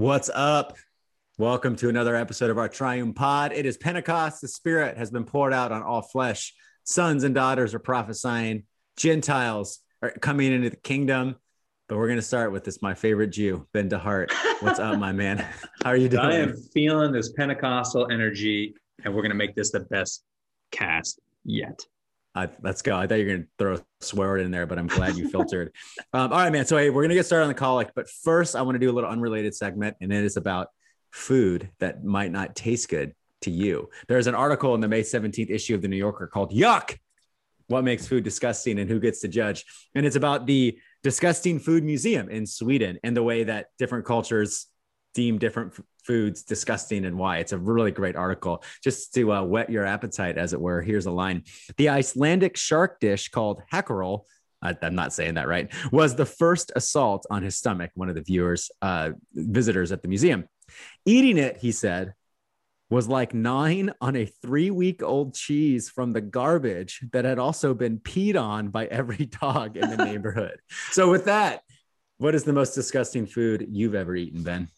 What's up? Welcome to another episode of our Triune Pod. It is Pentecost. The Spirit has been poured out on all flesh. Sons and daughters are prophesying. Gentiles are coming into the kingdom. But we're going to start with this, my favorite Jew, Ben DeHart. What's up, my man? How are you doing? I am feeling this Pentecostal energy, and we're going to make this the best cast yet. Uh, let's go. I thought you were going to throw a swear word in there, but I'm glad you filtered. Um, all right, man. So, hey, we're going to get started on the collect, But first, I want to do a little unrelated segment, and it is about food that might not taste good to you. There's an article in the May 17th issue of the New Yorker called Yuck What Makes Food Disgusting and Who Gets to Judge? And it's about the Disgusting Food Museum in Sweden and the way that different cultures deem different foods disgusting and why. It's a really great article just to uh, whet your appetite, as it were. Here's a line The Icelandic shark dish called hackerel. I, I'm not saying that right. Was the first assault on his stomach. One of the viewers, uh, visitors at the museum, eating it. He said, was like gnawing on a three week old cheese from the garbage that had also been peed on by every dog in the neighborhood. So, with that, what is the most disgusting food you've ever eaten, Ben?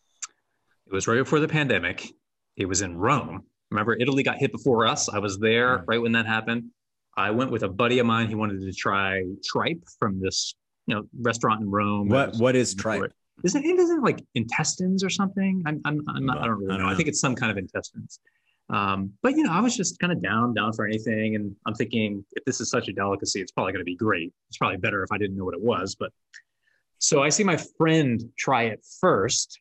It was right before the pandemic. It was in Rome. Remember, Italy got hit before us. I was there Yeah. right when that happened. I went with a buddy of mine. He wanted to try tripe from this, you know, restaurant in Rome. What What is tripe? Isn't it isn't it like intestines or something? I'm, I'm, I'm not, I don't really know. I think it's some kind of intestines. Um, but you know, I was just kind of down, down for anything, and I'm thinking if this is such a delicacy, it's probably going to be great. It's probably better if I didn't know what it was. But so I see my friend try it first,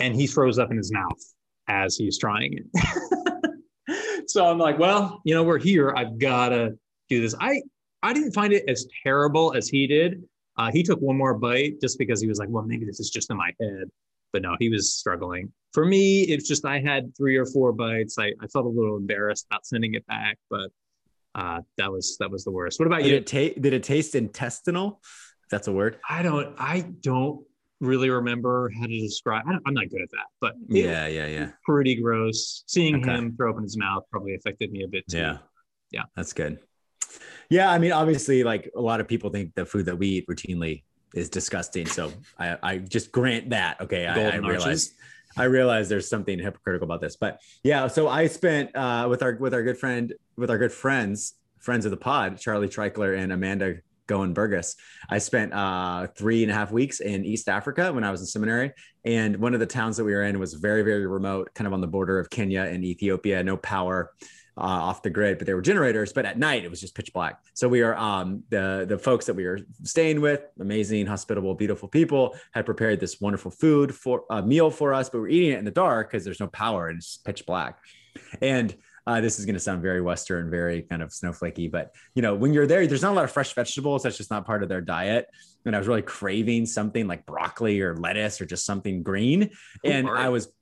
and he throws up in his mouth as he's trying it. so I'm like, well, you know, we're here. I've got to do this. I I didn't find it as terrible as he did. Uh, he took one more bite just because he was like, well, maybe this is just in my head. But no, he was struggling. For me, it's just I had three or four bites. I, I felt a little embarrassed about sending it back, but uh, that was that was the worst. What about Did you? it, ta- did it taste intestinal? That's a word. I don't I don't really remember how to describe. I i'm not good at that, but Yeah, yeah, yeah. pretty gross. Seeing Okay. him throw open his mouth probably affected me a bit too. Yeah. Yeah. That's good. Yeah. I mean, obviously, like a lot of people think the food that we eat routinely is disgusting. So I, I just grant that. Okay. I, I realize. arches. I realize there's something hypocritical about this, but yeah. So I spent uh, with our with our good friend with our good friends friends of the pod, Charlie Treichler and Amanda Goen Burgess. I spent uh, three and a half weeks in East Africa when I was in seminary, and one of the towns that we were in was very very remote, kind of on the border of Kenya and Ethiopia. No power, uh, off the grid, but there were generators. But at night, it was just pitch black. So we are um, the the folks that we were staying with, amazing, hospitable, beautiful people, had prepared this wonderful food for a meal for us, but we're eating it in the dark because there's no power and it's pitch black. And uh, this is going to sound very Western, very kind of snowflakey, but you know, when you're there, there's not a lot of fresh vegetables. That's just not part of their diet. And I was really craving something like broccoli or lettuce or just something green. and I was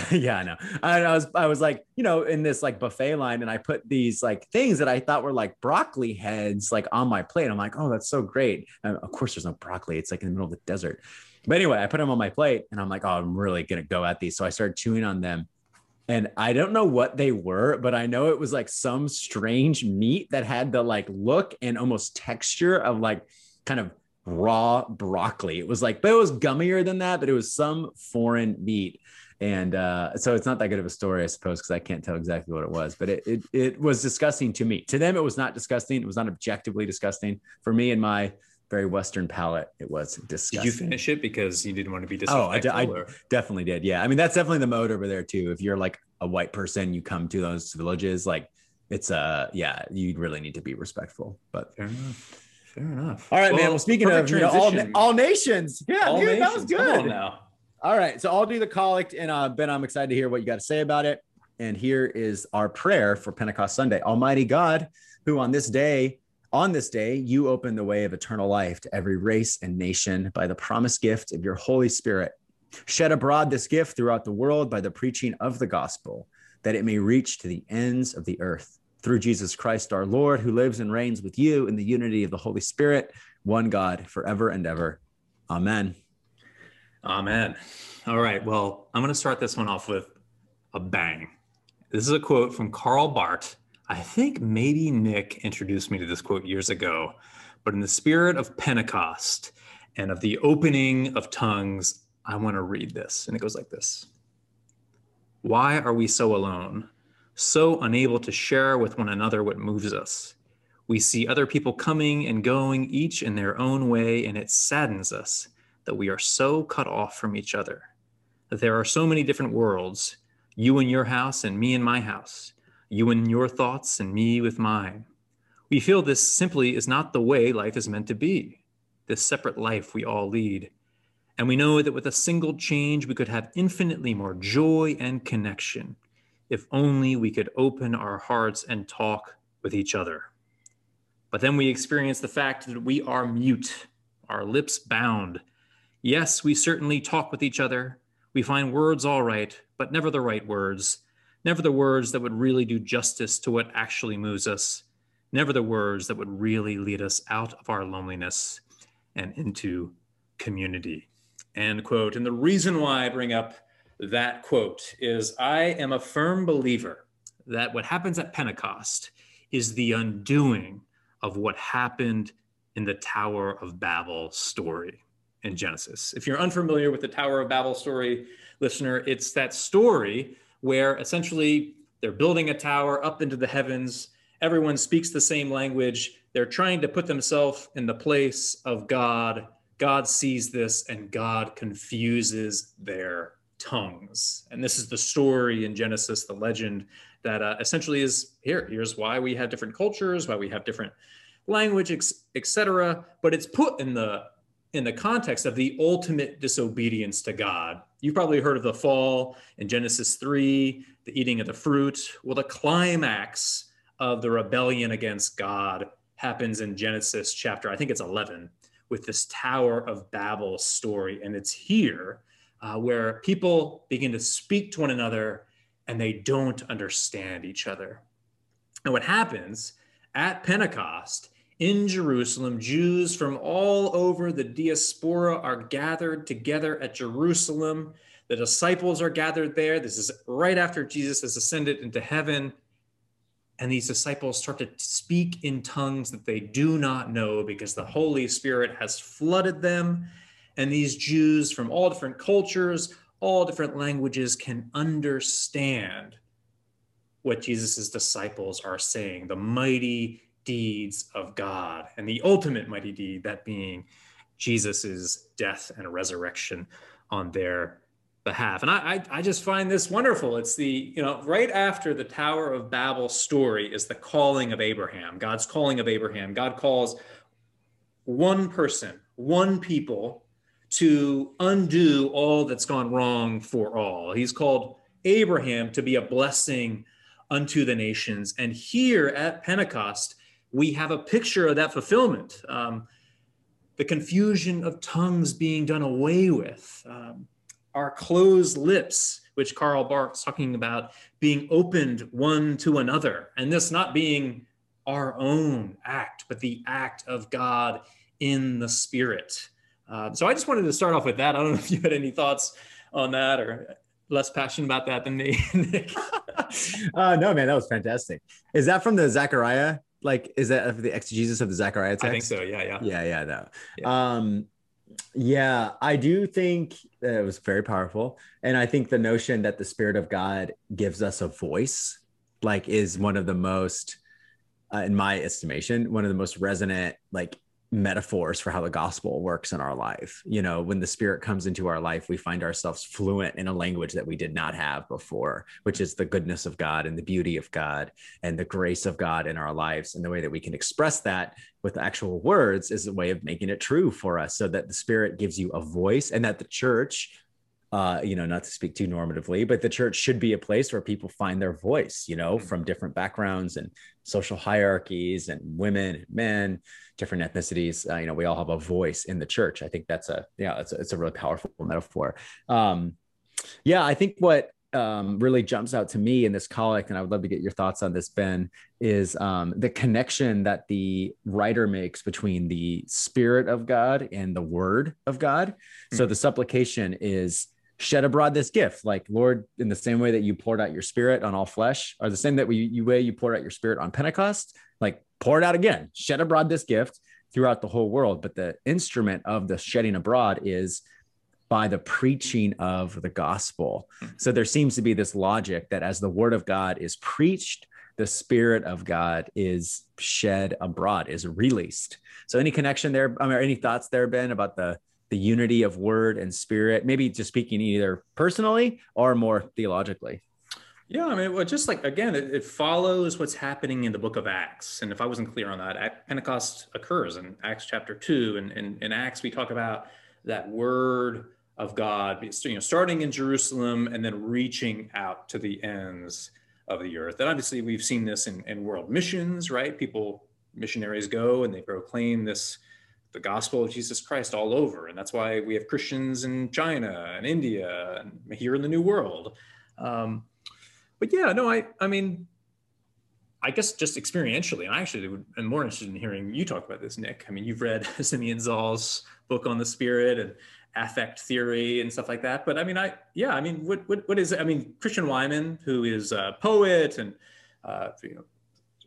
yeah, I know. And I was, I was like, you know, in this like buffet line, and I put these like things that I thought were like broccoli heads, like on my plate. I'm like, oh, that's so great. And of course, there's no broccoli. It's like in the middle of the desert. But anyway, I put them on my plate, and I'm like, oh, I'm really gonna go at these. So I started chewing on them, and I don't know what they were, but I know it was like some strange meat that had the like look and almost texture of like kind of raw broccoli. It was like, but it was gummier than that, but it was some foreign meat. And uh, so it's not that good of a story, I suppose, because I can't tell exactly what it was. But it, it it was disgusting to me. To them, it was not disgusting. It was not objectively disgusting. For me and my very Western palate, it was Did you finish it because you didn't want to be Oh, I disrespectful? d- I- Definitely did. Yeah. I mean, that's definitely the mode over there too. If you're like a white person, you come to those villages, like it's uh yeah, you really need to be respectful. But Fair enough. Fair enough. all right, man. Well, speaking of you know, all, all nations. Yeah, All dude, that was nations. Come on good. now. All right. So I'll do the collect and uh Ben, I'm excited to hear what you got to say about it. And here is our prayer for Pentecost Sunday. Almighty God, who on this day On this day, you open the way of eternal life to every race and nation by the promised gift of your Holy Spirit. Shed abroad this gift throughout the world by the preaching of the gospel, that it may reach to the ends of the earth. Through Jesus Christ our Lord, who lives and reigns with you in the unity of the Holy Spirit, one God, forever and ever. Amen. Amen. All right. Well, I'm going to start this one off with a bang. This is a quote from Karl Barth. I think maybe Nick introduced me to this quote years ago, but in the spirit of Pentecost and of the opening of tongues, I want to read this. And it goes like this Why are we so alone, so unable to share with one another what moves us? We see other people coming and going, each in their own way, and it saddens us that we are so cut off from each other, that there are so many different worlds, you in your house and me in my house, you and your thoughts and me with mine. We feel this simply is not the way life is meant to be, this separate life we all lead. And we know that with a single change, we could have infinitely more joy and connection if only we could open our hearts and talk with each other. But then we experience the fact that we are mute, our lips bound, Yes, we certainly talk with each other. We find words all right, but never the right words. Never the words that would really do justice to what actually moves us. Never the words that would really lead us out of our loneliness and into community. End quote. And the reason why I bring up that quote is I am a firm believer that what happens at Pentecost is the undoing of what happened in the Tower of Babel story in Genesis. If you're unfamiliar with the Tower of Babel story, listener, it's that story where essentially they're building a tower up into the heavens. Everyone speaks the same language. They're trying to put themselves in the place of God. God sees this and God confuses their tongues. And this is the story in Genesis, the legend that uh, essentially is here. Here's why we have different cultures, why we have different language, etc. But it's put in the in the context of the ultimate disobedience to God. You've probably heard of the fall in Genesis 3, the eating of the fruit. Well, the climax of the rebellion against God happens in Genesis chapter, I think it's 11, with this Tower of Babel story. And it's here uh, where people begin to speak to one another and they don't understand each other. And what happens at Pentecost in Jerusalem, Jews from all over the diaspora are gathered together at Jerusalem. The disciples are gathered there. This is right after Jesus has ascended into heaven. And these disciples start to speak in tongues that they do not know because the Holy Spirit has flooded them. And these Jews from all different cultures, all different languages can understand what Jesus' disciples are saying, the mighty deeds of God and the ultimate mighty deed, that being Jesus's death and resurrection on their behalf. And I, I, I, just find this wonderful. It's the, you know, right after the Tower of Babel story is the calling of Abraham, God's calling of Abraham. God calls one person, one people to undo all that's gone wrong for all. He's called Abraham to be a blessing unto the nations. And here at Pentecost, we have a picture of that fulfillment. Um, the confusion of tongues being done away with, um, our closed lips, which Karl Barth's talking about, being opened one to another, and this not being our own act, but the act of God in the Spirit. Uh, so I just wanted to start off with that. I don't know if you had any thoughts on that or less passionate about that than me. uh, no, man, that was fantastic. Is that from the Zechariah like is that the exegesis of the Zechariah text? I think so. Yeah, yeah, yeah, yeah. No. Yeah. Um, yeah, I do think it was very powerful, and I think the notion that the Spirit of God gives us a voice, like, is one of the most, uh, in my estimation, one of the most resonant, like metaphors for how the gospel works in our life. You know, when the spirit comes into our life, we find ourselves fluent in a language that we did not have before, which is the goodness of God and the beauty of God and the grace of God in our lives. And the way that we can express that with actual words is a way of making it true for us so that the spirit gives you a voice and that the church uh, you know, not to speak too normatively, but the church should be a place where people find their voice, you know, mm-hmm. from different backgrounds and social hierarchies and women and men, different ethnicities. Uh, you know, we all have a voice in the church. I think that's a, yeah, it's a, it's a really powerful metaphor. Um, yeah, I think what um, really jumps out to me in this collect, and I would love to get your thoughts on this, Ben, is um, the connection that the writer makes between the Spirit of God and the Word of God. Mm-hmm. So the supplication is shed abroad this gift, like Lord, in the same way that you poured out your Spirit on all flesh, or the same that we you way you poured out your Spirit on Pentecost, like pour it out again, shed abroad this gift throughout the whole world. But the instrument of the shedding abroad is by the preaching of the gospel. So there seems to be this logic that as the word of God is preached, the spirit of God is shed abroad, is released. So any connection there, I mean, any thoughts there, Ben, about the the unity of word and spirit, maybe just speaking either personally or more theologically? Yeah, I mean, well, just like again, it, it, follows what's happening in the book of Acts. And if I wasn't clear on that, Pentecost occurs in Acts chapter two. And in, Acts, we talk about that word of God, you know, starting in Jerusalem and then reaching out to the ends of the earth. And obviously, we've seen this in, in world missions, right? People, missionaries go and they proclaim this, the gospel of Jesus Christ all over. And that's why we have Christians in China and India and here in the New World. Um, but yeah, no, I, I mean, I guess just experientially, and I actually am more interested in hearing you talk about this, Nick. I mean, you've read Simeon Zahl's book on the Spirit, and affect theory and stuff like that. But I mean, I yeah, I mean, what what, what is? I mean, Christian Wiman, who is a poet and uh, you know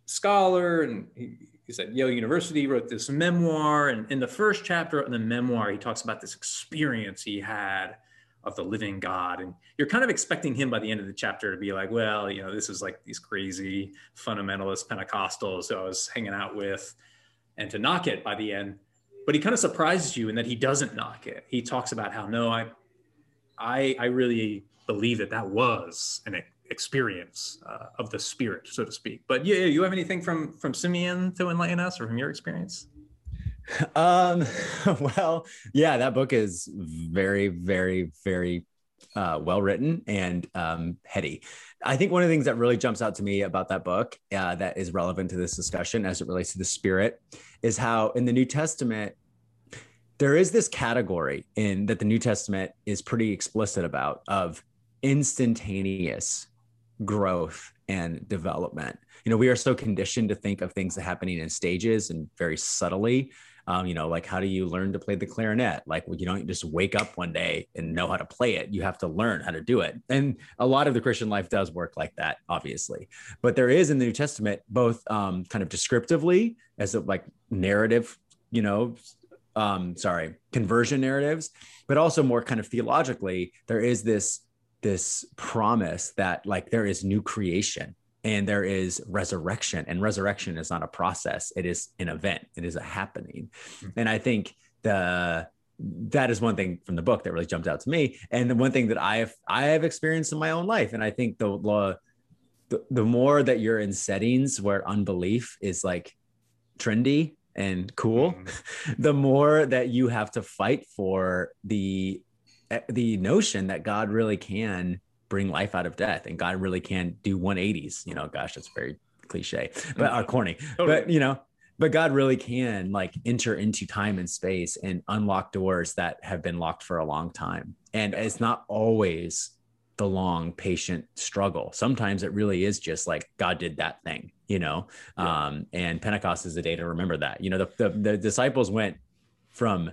scholar, and he, he's at Yale University, wrote this memoir. And in the first chapter of the memoir, he talks about this experience he had of the living God. And you're kind of expecting him by the end of the chapter to be like, well, you know, this is like these crazy fundamentalist Pentecostals who I was hanging out with, and to knock it by the end but he kind of surprises you in that he doesn't knock it. He talks about how no, I, I, I really believe that that was an experience uh, of the spirit, so to speak. But yeah, you have anything from from Simeon to enlighten us, or from your experience? Um, well, yeah, that book is very, very, very uh, well written and um, heady. I think one of the things that really jumps out to me about that book uh, that is relevant to this discussion as it relates to the spirit is how in the New Testament, there is this category in that the New Testament is pretty explicit about of instantaneous growth and development. You know, we are so conditioned to think of things happening in stages and very subtly um, you know, like how do you learn to play the clarinet? Like you don't just wake up one day and know how to play it. You have to learn how to do it. And a lot of the Christian life does work like that, obviously. But there is in the New Testament both um, kind of descriptively as a like narrative, you know, um, sorry, conversion narratives, but also more kind of theologically, there is this this promise that like there is new creation and there is resurrection and resurrection is not a process it is an event it is a happening mm-hmm. and i think the that is one thing from the book that really jumped out to me and the one thing that i have i have experienced in my own life and i think the the, the more that you're in settings where unbelief is like trendy and cool mm-hmm. the more that you have to fight for the the notion that god really can bring life out of death and god really can do 180s you know gosh that's very cliche but are uh, corny but you know but god really can like enter into time and space and unlock doors that have been locked for a long time. And it's not always the long patient struggle. Sometimes it really is just like god did that thing you know? Yeah. um and pentecost is a day to remember that. You know the, the, the disciples went from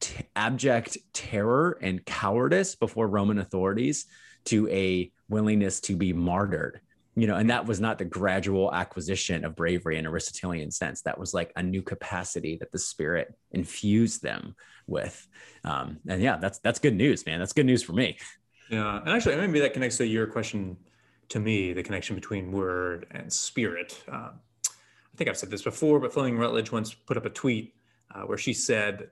t- abject terror and cowardice before roman authorities to a willingness to be martyred. You know and that was not the gradual acquisition of bravery in aristotelian sense. That was like a new capacity that the spirit infused them with. Um, and yeah that's that's good news man. That's good news for me. Yeah. And actually maybe that connects to your question to me the connection between word and spirit. Um, i think i've said this before but fleming rutledge once put up a tweet uh, where she said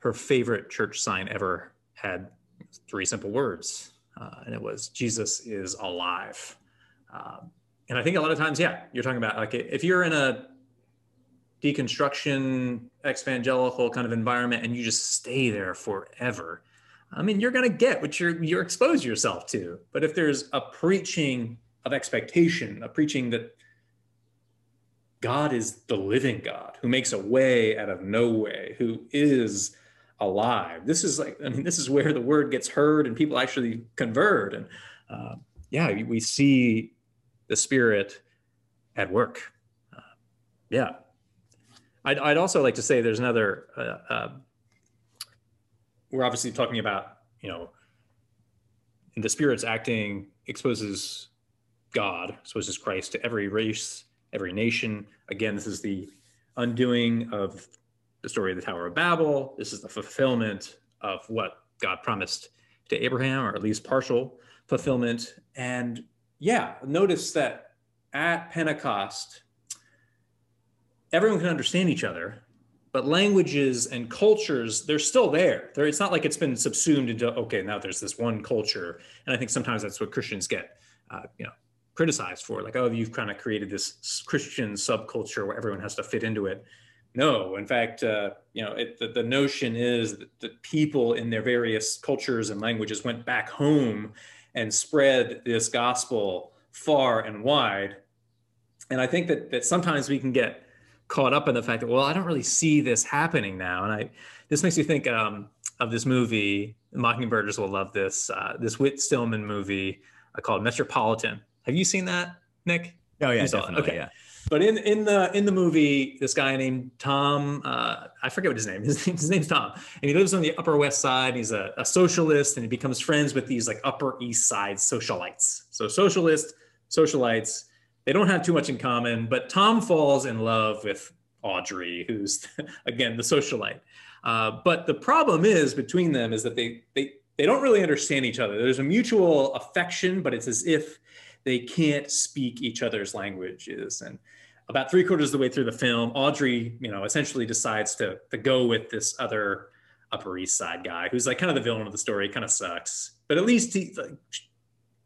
her favorite church sign ever had three simple words uh, and it was Jesus is alive. Um, and I think a lot of times, yeah, you're talking about like if you're in a deconstruction evangelical kind of environment and you just stay there forever, I mean, you're going to get what you're you're exposed yourself to. But if there's a preaching of expectation, a preaching that God is the living God who makes a way out of no way, who is alive. This is like, I mean, this is where the word gets heard and people actually convert. And uh, yeah, we see the Spirit at work. Uh, yeah. I'd, I'd, also like to say there's another, uh, uh we're obviously talking about, you know, the Spirit's acting exposes God, exposes Christ to every race, every nation. Again, this is the undoing of the story of the Tower of Babel. This is the fulfillment of what God promised to Abraham, or at least partial fulfillment. And yeah, notice that at Pentecost, everyone can understand each other, but languages and cultures, they're still there. They're, it's not like it's been subsumed into, okay, now there's this one culture. And I think sometimes that's what Christians get, uh, you know, criticized for like oh you've kind of created this christian subculture where everyone has to fit into it no in fact uh, you know it, the, the, notion is that, that people in their various cultures and languages went back home and spread this gospel far and wide and i think that that sometimes we can get caught up in the fact that well i don't really see this happening now and i this makes me think um, of this movie mockingbirders will love this uh, this whit stillman movie uh, called metropolitan have you seen that, Nick? Oh yeah, definitely. Okay. Yeah. But in in the in the movie, this guy named Tom, uh, I forget what his name. His, his name's Tom, and he lives on the Upper West Side. He's a, a socialist, and he becomes friends with these like Upper East Side socialites. So socialist, socialites, they don't have too much in common. But Tom falls in love with Audrey, who's again the socialite. Uh, but the problem is between them is that they they they don't really understand each other. There's a mutual affection, but it's as if they can't speak each other's languages. And about three quarters of the way through the film, Audrey, you know, essentially decides to, to go with this other Upper East Side guy who's like kind of the villain of the story, kind of sucks, but at least he, like,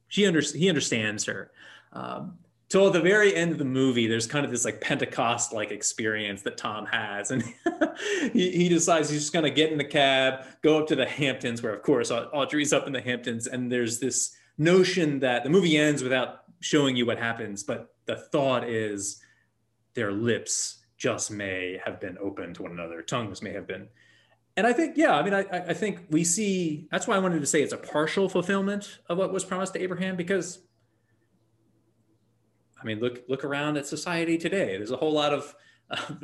she under, he understands her. Um, till the very end of the movie, there's kind of this like Pentecost like experience that Tom has. And he, he, decides he's just going to get in the cab, go up to the Hamptons, where of course Audrey's up in the Hamptons. And there's this notion that the movie ends without showing you what happens, but the thought is their lips just may have been open to one another, tongues may have been. And I think, yeah, I mean, I, I think we see that's why I wanted to say it's a partial fulfillment of what was promised to Abraham, because I mean, look look around at society today. There's a whole lot of uh,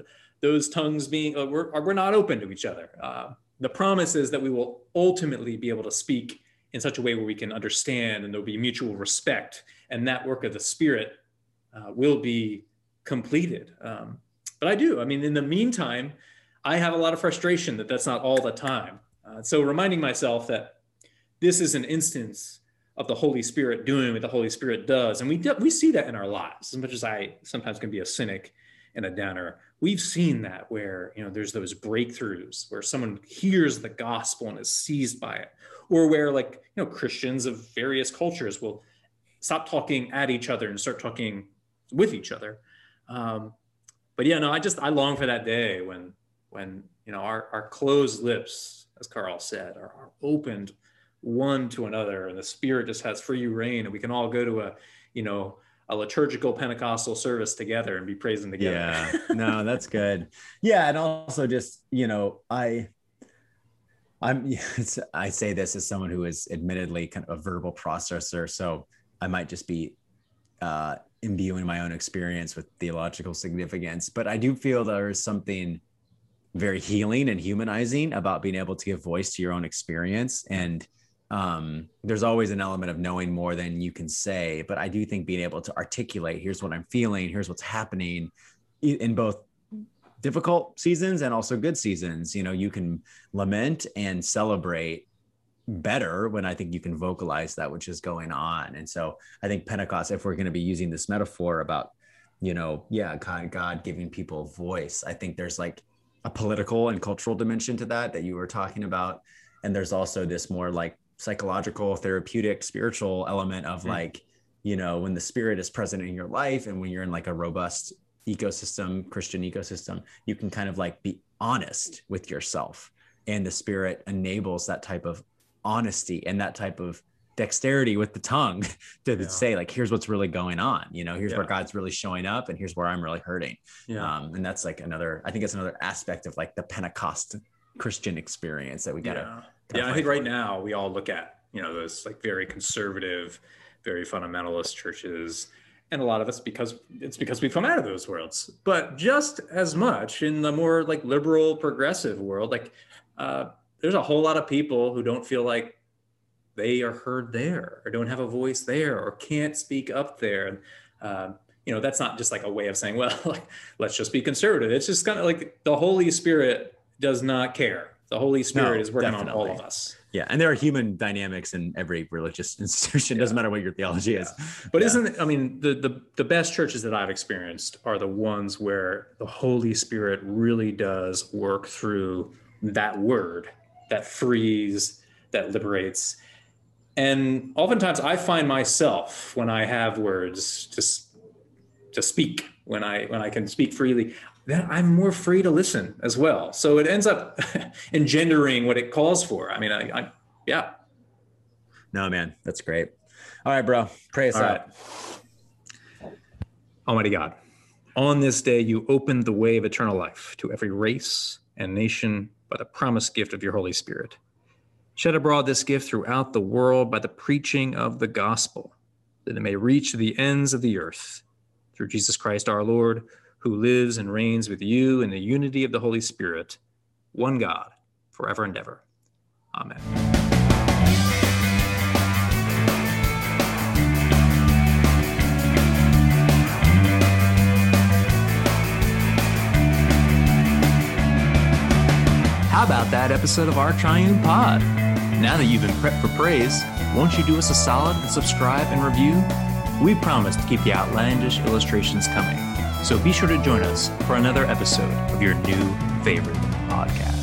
those tongues being uh, we're, we're not open to each other. Uh, the promise is that we will ultimately be able to speak in such a way where we can understand and there'll be mutual respect and that work of the spirit uh, will be completed. Um, but i do. I mean in the meantime i have a lot of frustration that that's not all the time. Uh, so reminding myself that this is an instance of the holy spirit doing what the holy spirit does. And we, do, we see that in our lives as much as i sometimes can be a cynic and a downer. We've seen that where you know there's those breakthroughs where someone hears the gospel and is seized by it or where like you know christians of various cultures will stop talking at each other and start talking with each other um, but yeah no i just i long for that day when when you know our, our closed lips as carl said are, are opened one to another and the spirit just has free reign and we can all go to a you know a liturgical Pentecostal service together and be praising together. Yeah, no, that's good. Yeah, and also just you know, I I'm I say this as someone who is admittedly kind of a verbal processor, so I might just be uh, imbuing my own experience with theological significance. But I do feel there is something very healing and humanizing about being able to give voice to your own experience. And um, there's always an element of knowing more than you can say. But I do think being able to articulate, here's what I'm feeling, here's what's happening in both difficult seasons and also good seasons. You know, you can lament and celebrate better when I think you can vocalize that which is going on. And so I think Pentecost, if we're going to be using this metaphor about, you know, yeah, God, God giving people voice, I think there's like a political and cultural dimension to that that you were talking about. And there's also this more like psychological, therapeutic, spiritual element of mm-hmm. like, you know, when the spirit is present in your life and when you're in like a robust ecosystem, Christian ecosystem, you can kind of like be honest with yourself. And the spirit enables that type of honesty and that type of dexterity with the tongue to Yeah. say like here's what's really going on you know here's where god's really showing up and here's where i'm really hurting um, and that's like another i think it's another aspect of like the pentecost christian experience that we gotta yeah, yeah. I think right now we all look at you know those like very conservative, very fundamentalist churches, and a lot of us because it's because we've come out of those worlds. But just as much in the more like liberal, progressive world, like uh, there's a whole lot of people who don't feel like they are heard there, or don't have a voice there, or can't speak up there, and um, you know that's not just like a way of saying, well, like, let's just be conservative. It's just kind of like the Holy Spirit does not care. The Holy Spirit No, is working on all of us. yeah and there are human dynamics in every religious institution doesn't matter what your theology is But Yeah. isn't it, I mean the, the the best churches that I've experienced are the ones where the Holy Spirit really does work through that word that frees, that liberates. And oftentimes I find myself when I have words to to speak, when I when I can speak freely, then I'm more free to listen as well. So it ends up engendering what it calls for. I mean, I, I yeah. no man that's great all right bro pray us All out right. Almighty God, on this day you opened the way of eternal life to every race and nation by the promised gift of your Holy Spirit. Shed abroad this gift throughout the world by the preaching of the gospel, that it may reach the ends of the earth. Through Jesus Christ our Lord, who lives and reigns with you in the unity of the Holy Spirit, one God, forever and ever. Amen. How about that episode of Our Triune Pod? Now that you've been prepped for praise, won't you do us a solid and subscribe and review? We promise to keep the outlandish illustrations coming, so be sure to join us for another episode of your new favorite podcast.